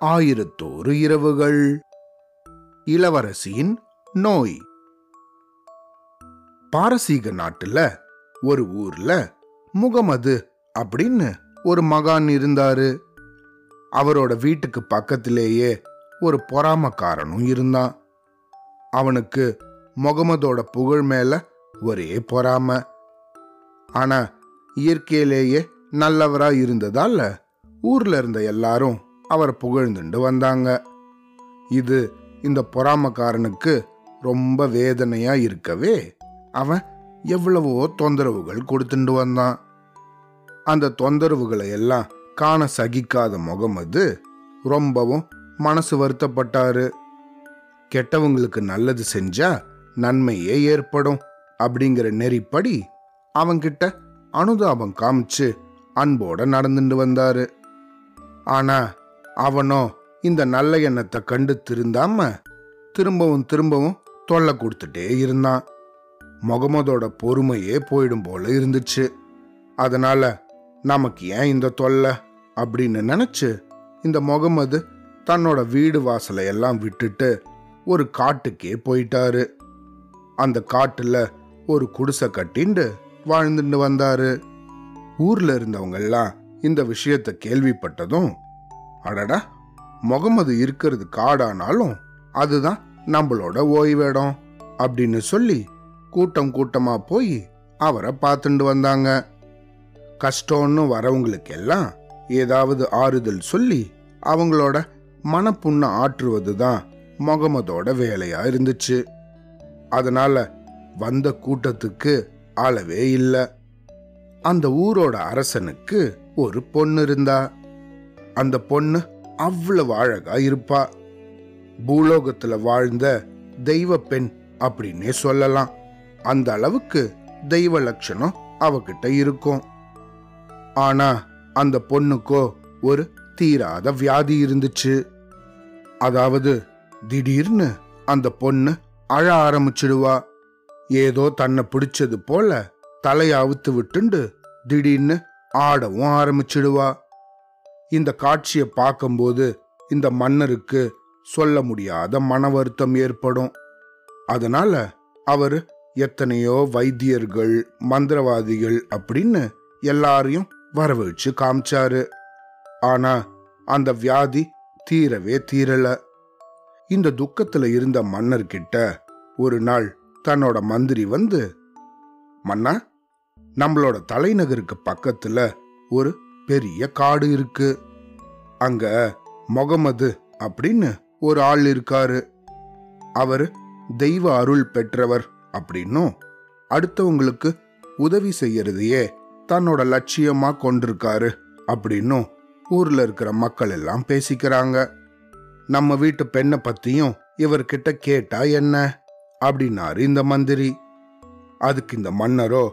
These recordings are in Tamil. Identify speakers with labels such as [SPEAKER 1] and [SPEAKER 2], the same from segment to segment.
[SPEAKER 1] ஆயிரத்தோரு இரவுகள். இளவரசியின் நோய். பாரசீக நாட்டுல ஒரு ஊர்ல முகமது அப்படின்னு ஒரு மகான் இருந்தாரு. அவரோட வீட்டுக்கு பக்கத்திலேயே ஒரு பொறாமக்காரனும் இருந்தான். அவனுக்கு முகமதோட புகழ் மேல ஒரே பொறாம. ஆனா இயற்கையிலேயே நல்லவரா இருந்ததால ஊர்ல இருந்த எல்லாரும் அவரை புகழ்ந்துண்டு வந்தாங்க. இது இந்த பொறாமக்காரனுக்கு ரொம்ப வேதனையா இருக்கவே அவன் எவ்வளவோ தொந்தரவுகள் கொடுத்துட்டு வந்தான். அந்த தொந்தரவுகளை எல்லாம் காண சகிக்காத முகமது ரொம்பவும் மனசு வருத்தப்பட்டாரு. கெட்டவங்களுக்கு நல்லது செஞ்சா நன்மையே ஏற்படும் அப்படிங்கிற நெறிப்படி அவங்கிட்ட அனுதாபம் காமிச்சு அன்போட நடந்துட்டு வந்தாரு. ஆனா அவனோ இந்த நல்ல எண்ணத்தை கண்டு திருந்தாம திரும்பவும் திரும்பவும் தொல்லை கொடுத்துட்டே இருந்தான். முகமதோட பொறுமையே போயிடும் போல இருந்துச்சு. அதனால நமக்கு ஏன் இந்த தொல்லை? அப்படின்னு நினைச்சு இந்த முகமது தன்னோட வீடு வாசலை எல்லாம் விட்டுட்டு ஒரு காட்டுக்கே போயிட்டாரு. அந்த காட்டுல ஒரு குடிசை கட்டிண்டு வாழ்ந்துட்டு வந்தாரு. ஊர்ல இருந்தவங்கெல்லாம் எல்லாம் இந்த விஷயத்தை கேள்விப்பட்டதும் அடடா முகமது இருக்கிறது காடானாலும் அதுதான் நம்மளோட ஓய்வேடம் அப்படின்னு சொல்லி கூட்டம் கூட்டமா போய் அவரை பார்த்துட்டு வந்தாங்க. கஷ்டம்னு வரவங்களுக்கு எல்லாம் ஏதாவது ஆறுதல் சொல்லி அவங்களோட மனப்புண்ண ஆற்றுவது தான் முகமதோட வேலையா இருந்துச்சு. அதனால வந்த கூட்டத்துக்கு அளவே இல்லை. அந்த ஊரோட அரசனுக்கு ஒரு பொண்ணு இருந்தா அந்த பொண்ணு அவ்வளவு அழகா இருப்பா. பூலோகத்துல வாழ்ந்த தெய்வ பெண் அப்படின்னே சொல்லலாம். அந்த அளவுக்கு தெய்வ லட்சணம் அவகிட்ட இருக்கும். ஆனா அந்த பொண்ணுக்கோ ஒரு தீராத வியாதி இருந்துச்சு. அதாவது திடீர்னு அந்த பொண்ணு அழ ஆரம்பிச்சிடுவா. ஏதோ தன்னை பிடிச்சது போல தலையை அவுத்து விட்டுண்டு திடீர்னு ஆடவும் ஆரம்பிச்சிடுவா. இந்த காட்சியை பார்க்கும்போது இந்த மன்னருக்கு சொல்ல முடியாத மன வருத்தம் ஏற்படும். அதனால அவர் எத்தனையோ வைத்தியர்கள் மந்திரவாதிகள் அப்படின்னு எல்லாரையும் வரவழைச்சு காமிச்சாரு. ஆனா அந்த வியாதி தீரவே தீரல. இந்த துக்கத்துல இருந்த மன்னர்கிட்ட ஒரு நாள் தன்னோட மந்திரி வந்து மன்னா நம்மளோட தலைநகருக்கு பக்கத்துல ஒரு பெரிய காடு இருக்கு. அங்க முகமது அப்படின்னு ஒரு ஆள் இருக்காரு. அவர் தெய்வ அருள் பெற்றவர் அப்படின்னும் அடுத்தவங்களுக்கு உதவி செய்யறதையே தன்னோட லட்சியமா கொண்டிருக்காரு அப்படின்னும் ஊர்ல இருக்கிற மக்கள் எல்லாம் பேசிக்கிறாங்க. நம்ம வீட்டு பெண்ணை பத்தியும் இவர்கிட்ட கேட்டா என்ன? அப்படின்னாரு இந்த மந்திரி. அதுக்கு இந்த மன்னரோ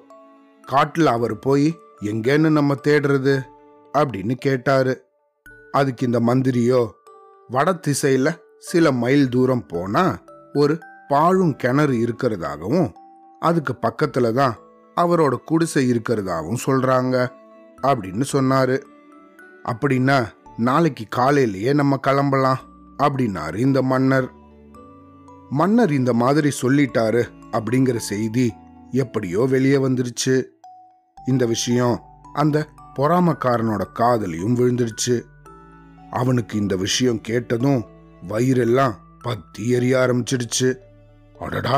[SPEAKER 1] காட்டில் அவர் போய் எங்கேன்னு நம்ம தேடுறது? அப்படின்னு கேட்டாரு. அதுக்கு இந்த மந்திரியோ வட திசையில சில மைல் தூரம் போனா ஒரு பாழும் கிணறு இருக்கிறதாகவும் அதுக்கு பக்கத்துல தான் அவரோட குடிசை இருக்கிறதாகவும் சொல்றாங்க அப்படின்னு சொன்னாரு. அப்படின்னா நாளைக்கு காலையிலேயே நம்ம கிளம்பலாம் அப்படின்னாரு இந்த மன்னர். மன்னர் இந்த மாதிரி சொல்லிட்டாரு அப்படிங்கிற செய்தி எப்படியோ வெளியே வந்துருச்சு. இந்த விஷயம் அந்த பொறாமக்காரனோட காதலையும் விழுந்துருச்சு அவனுக்கு இந்த விஷயம் கேட்டதும் வயிறெல்லாம் பத்தி எரிய ஆரம்பிச்சிடுச்சு. அடடா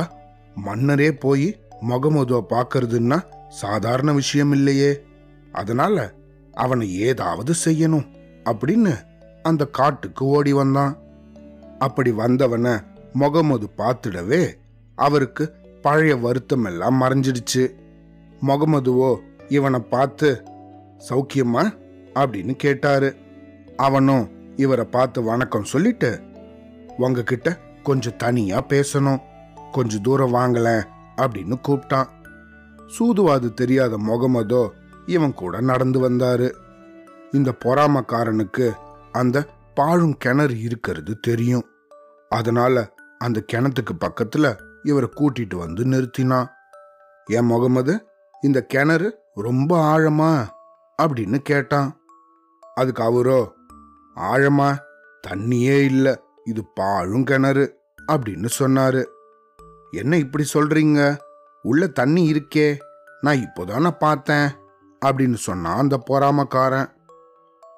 [SPEAKER 1] மன்னரே போய் முகமதுவை பார்க்கறதுன்னா சாதாரண விஷயம் இல்லையே. அதனால அவனை ஏதாவது செய்யணும் அப்படின்னு அந்த காட்டுக்கு ஓடி வந்தான். அப்படி வந்தவனை முகமது பார்த்துடவே அவருக்கு பழைய வருத்தம் எல்லாம் மறைஞ்சிடுச்சு முகமதுவோ இவனை பார்த்து சௌக்கியமா? அப்படின்னு கேட்டாரு. அவனும் இவரை பார்த்து வணக்கம் சொல்லிட்டு உங்ககிட்ட கொஞ்சம் தனியா பேசணும். கொஞ்சம் தூரம் வாங்கல அப்படின்னு கூப்பிட்டான். சூதுவாது தெரியாத முகமதோ இவன் கூட நடந்து வந்தாரு. இந்த பொறாமக்காரனுக்கு அந்த பாழும் கிணறு இருக்கிறது தெரியும். அதனால அந்த கிணத்துக்கு பக்கத்துல இவரை கூட்டிட்டு வந்து நிறுத்தினான். ஏன் முகமது இந்த கிணறு ரொம்ப ஆழமா? அப்படின்னு கேட்டான். அதுக்கு அவரோ ஆழமா தண்ணியே இல்ல இது பாழும் கிணறு அப்படின்னு சொன்னாரு. என்ன இப்படி சொல்றீங்க? உள்ள தண்ணி இருக்கே நான் இப்போதானே பார்த்தேன் அப்படின்னு சொன்னான் அந்த பொறாமக்காரன்.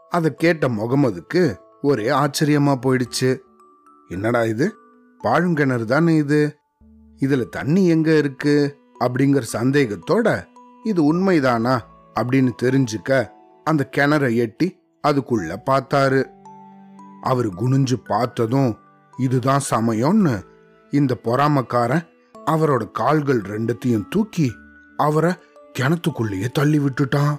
[SPEAKER 1] அதை கேட்ட முகமதுக்கு ஒரே ஆச்சரியமா போயிடுச்சு. என்னடா இது? பாழுங்கிணறு தானே இது? இதுல தண்ணி எங்க இருக்கு? அப்படிங்கிற சந்தேகத்தோட இது உண்மைதானா அப்படின்னு தெரிஞ்சுக்க அந்த கிணற எட்டி அதுக்குள்ள பார்த்தாரு. அவர் குனிஞ்சு பார்த்ததும் இதுதான் சமயம்னு இந்த பொறாமக்காரன் அவரோட கால்கள் ரெண்டுத்தையும் தூக்கி அவரை கிணத்துக்குள்ளேயே தள்ளி விட்டுட்டான்.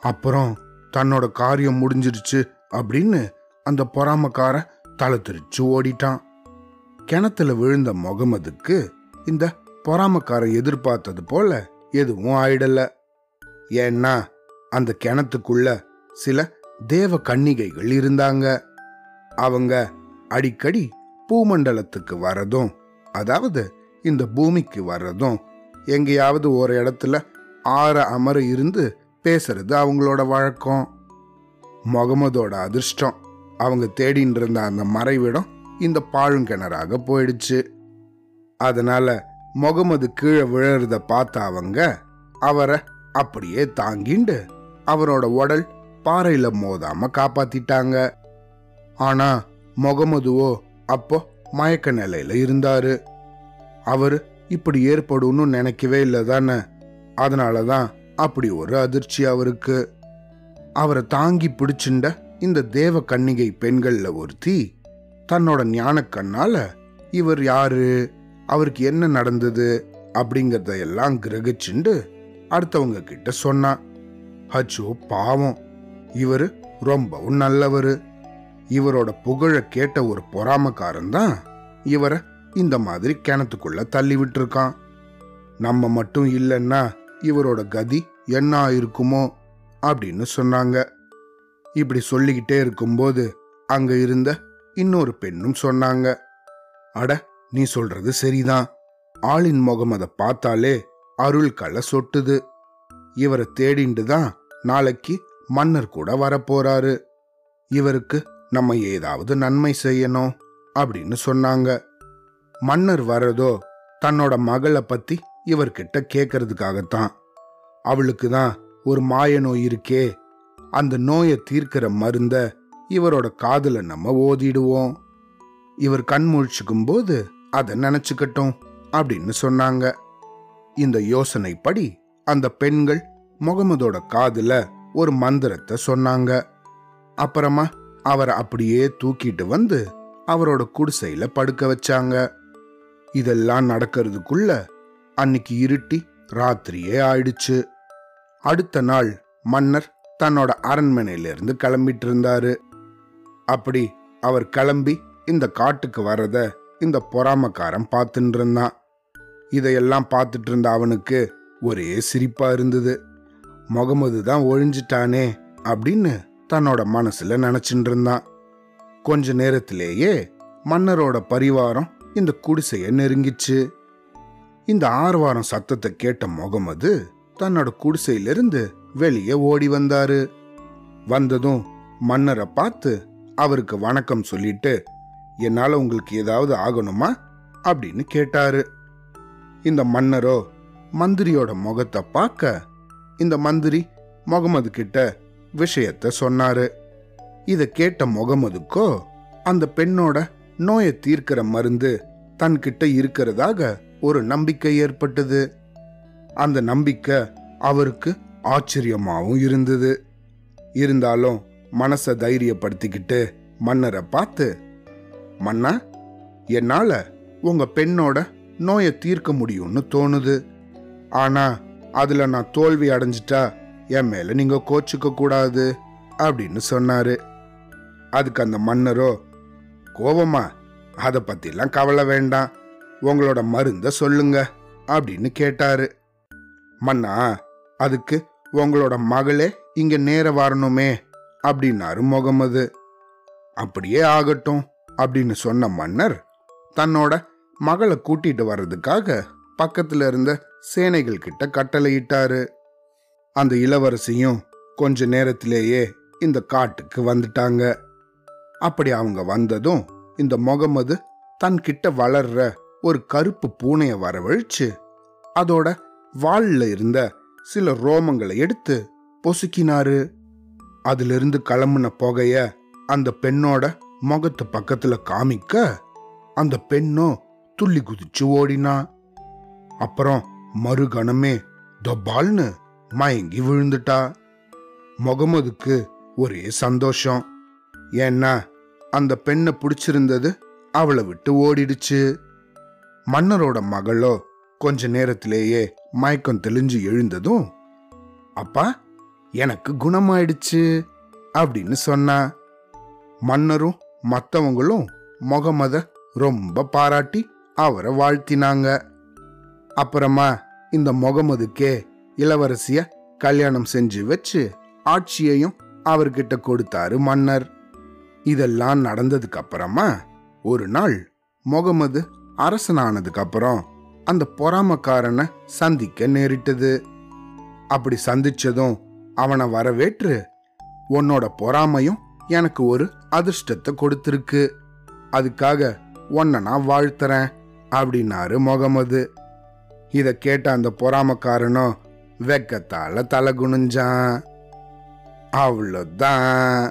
[SPEAKER 1] அப்புறம் தன்னோட காரியம் முடிஞ்சிருச்சு அப்படின்னு அந்த பொறாமக்காரன் தலை திரிச்சு ஓடிட்டான். கிணத்துல விழுந்த முகமதுக்கு இந்த பொறாமக்காரன் எதிர்பார்த்தது போல எதுவும் ஆயிடல. ஏன்னா அந்த கிணத்துக்குள்ள சில தேவ கன்னிகைகள் இருந்தாங்க. அவங்க அடிக்கடி பூமண்டலத்துக்கு வரதும் அதாவது இந்த பூமிக்கு வர்றதும் எங்கேயாவது ஒரு இடத்துல ஆற அமர இருந்து பேசுறது அவங்களோட வழக்கம். முகமதோட அதிர்ஷ்டம் அவங்க தேடின்னு இருந்த அந்த மறைவிடம் இந்த பாழுங்கிணறாக போயிடுச்சு. அதனால முகமது கீழே விழறத பார்த்த அவங்க அவரை அப்படியே தாங்கிண்டு அவரோட உடல் பாறையில மோதாம காப்பாத்திட்டாங்க. ஆனா முகமதுவோ அப்போ மயக்க நிலையில இருந்தாரு. அவரு இப்படி ஏற்படும்னு நினைக்கவே இல்லை தானே. அதனாலதான் அப்படி ஒரு அதிர்ச்சி அவருக்கு. அவரை தாங்கி பிடிச்சுண்ட இந்த தேவ கன்னிகை பெண்கள்ல ஒருத்தி தன்னோட ஞான கண்ணால இவர் யாரு? அவருக்கு என்ன நடந்தது அப்படிங்கிறத எல்லாம் கிரகிச்சுண்டு அடுத்தவங்க கிட்ட சொன்னான் அச்சோ பாவம். இவர் ரொம்பவும் நல்லவர். இவரோட புகழ கேட்ட ஒரு பொறாமக்காரன் தான் இவரை இந்த மாதிரி கிணத்துக்குள்ள தள்ளி விட்டுருக்கான். நம்ம மட்டும் இல்லைன்னா இவரோட கதி என்ன ஆயிருக்குமோ அப்படின்னு சொன்னாங்க. இப்படி சொல்லிக்கிட்டே இருக்கும்போது அங்க இருந்த இன்னொரு பெண்ணும் சொன்னாங்க. அட நீ சொல்றது சரிதான். ஆளின் முகம் அதை பார்த்தாலே அருள் களை சொட்டுது. இவரை தேடிண்டு தான் நாளைக்கு மன்னர் கூட வரப்போறாரு. இவருக்கு நம்ம ஏதாவது நன்மை செய்யணும் அப்படின்னு சொன்னாங்க. மன்னர் வர்றதோ தன்னோட மகளை பத்தி இவர்கிட்ட கேட்கறதுக்காகத்தான் அவளுக்கு தான் ஒரு மாய நோய் இருக்கே. அந்த நோயை தீர்க்கிற மருந்த இவரோட காதுல நம்ம ஓதிடுவோம். இவர் கண் முழிச்சுக்கும் போது அதை நினைச்சுக்கட்டும் அப்படின்னு சொன்னாங்க. இந்த யோசனைப்படி அந்த பெண்கள் முகமதோட காதுல ஒரு மந்திரத்தை சொன்னாங்க. அப்புறமா அவரை அப்படியே தூக்கிட்டு வந்து அவரோட குடிசையில படுக்க வச்சாங்க. இதெல்லாம் நடக்கிறதுக்குள்ள அன்னைக்கு இருட்டி ராத்திரியே ஆயிடுச்சு. அடுத்த நாள் மன்னர் தன்னோட அரண்மனையிலிருந்து கிளம்பிட்டு இருந்தாரு. அப்படி அவர் கிளம்பி இந்த காட்டுக்கு வர்றத இந்த பொறாமக்காரன் பார்த்துட்டு இருந்தான் இதையெல்லாம் பார்த்துட்டு இருந்த அவனுக்கு ஒரே சிரிப்பா இருந்தது. முகமது தான் ஒழிஞ்சிட்டானே அப்படின்னு தன்னோட மனசுல நினைச்சிட்டு இருந்தான் கொஞ்ச நேரத்திலேயே மன்னரோட பரிவாரம் இந்த குடிசைய நெருங்கிச்சு. இந்த ஆர்வாரம் சத்தத்தை கேட்ட முகமது தன்னோட குடிசையிலிருந்து வெளியே ஓடி வந்தாரு. வந்ததும் மன்னரை பார்த்து அவருக்கு வணக்கம் சொல்லிட்டு என்னால் உங்களுக்கு ஏதாவது ஆகணுமா? அப்படின்னு கேட்டாரு. இந்த மன்னரோ மந்திரியோட முகத்தை பார்க்க இந்த மந்திரி முகமது கிட்ட விஷயத்த சொன்னாரு. இதை கேட்ட முகமதுக்கோ அந்த பெண்ணோட நோயை தீர்க்கிற மருந்து தன்கிட்ட இருக்கிறதாக ஒரு நம்பிக்கை ஏற்பட்டது. அந்த நம்பிக்கை அவருக்கு ஆச்சரியமாகவும் இருந்தது. இருந்தாலும் மனசை தைரியப்படுத்திக்கிட்டு மன்னரை பார்த்து மன்னா என்னால உங்க பெண்ணோட நோயை தீர்க்க முடியும்னு தோணுது. ஆனா அதுல நான் தோல்வி அடைஞ்சிட்டா என் மேல நீங்க கோச்சுக்க கூடாது அப்படின்னு சொன்னாரு. அதுக்கு அந்த மன்னரோ கோபமா அதை பத்திலாம் கவலை வேண்டாம். உங்களோட மருந்த சொல்லுங்க அப்படின்னு கேட்டாரு. மன்னா அதுக்கு உங்களோட மகளே இங்க நேர வரணுமே அப்படின்னாரு முகமது. அப்படியே ஆகட்டும். அப்படின்னு சொன்ன மன்னர் தன்னோட மகளை கூட்டிட்டு வர்றதுக்காக பக்கத்துல இருந்த சேனைகள் கிட்ட கட்டளையிட்டாரு. அந்த இளவரசியும் கொஞ்ச நேரத்திலேயே இந்த காட்டுக்கு வந்துட்டாங்க. அப்படி அவங்க வந்ததும் இந்த முகமது தன்கிட்ட வளர்ற ஒரு கருப்பு பூனைய வரவழைச்சு அதோட வால்ல இருந்த சில ரோமங்களை எடுத்து பொசுக்கினாரு. அதிலிருந்து கிளம்புன புகைய அந்த பெண்ணோட முகத்து பக்கத்துல காமிக்க அந்த பெண்ணும் துள்ளி குதிச்சு ஓடினா. அப்புறம் மறுகணமே தொபால்னு மயங்கி விழுந்துட்டா. முகமதுக்கு ஒரே சந்தோஷம். ஏன்னா அந்த பெண்ணை பிடிச்சிருந்தது அவளை விட்டு ஓடிடுச்சு. மன்னரோட மகளோ கொஞ்ச நேரத்திலேயே மயக்கம் தெளிஞ்சு எழுந்ததும் அப்பா எனக்கு குணமாயிடுச்சு அப்படின்னு சொன்னா. மன்னரும் மற்றவங்களும் முகமத ரொம்ப பாராட்டி அவரை வாழ்த்தினாங்க. அப்புறமா இந்த முகமதுக்கே இளவரசிய கல்யாணம் செஞ்சு வச்சு ஆட்சியையும் அவர்கிட்ட கொடுத்தாரு மன்னர். இதெல்லாம் நடந்ததுக்கு அப்புறமா ஒரு நாள் முகமது அரசனானதுக்கு அப்புறம் அந்த பொறாமக்காரனை சந்திக்க நேரிட்டது. அப்படி சந்திச்சதும் அவனை வரவேற்று உன்னோட பொறாமையும் எனக்கு ஒரு அதிர்ஷ்டத்தை கொடுத்திருக்கு. அதுக்காக உன்னை நான் வாழ்த்துறேன் அப்படின்னாரு முகமது. இதை கேட்ட அந்த பொறாமக்காரனும் வெக்கத்தால தலை குனிஞ்சான். அவ்வளோதான்.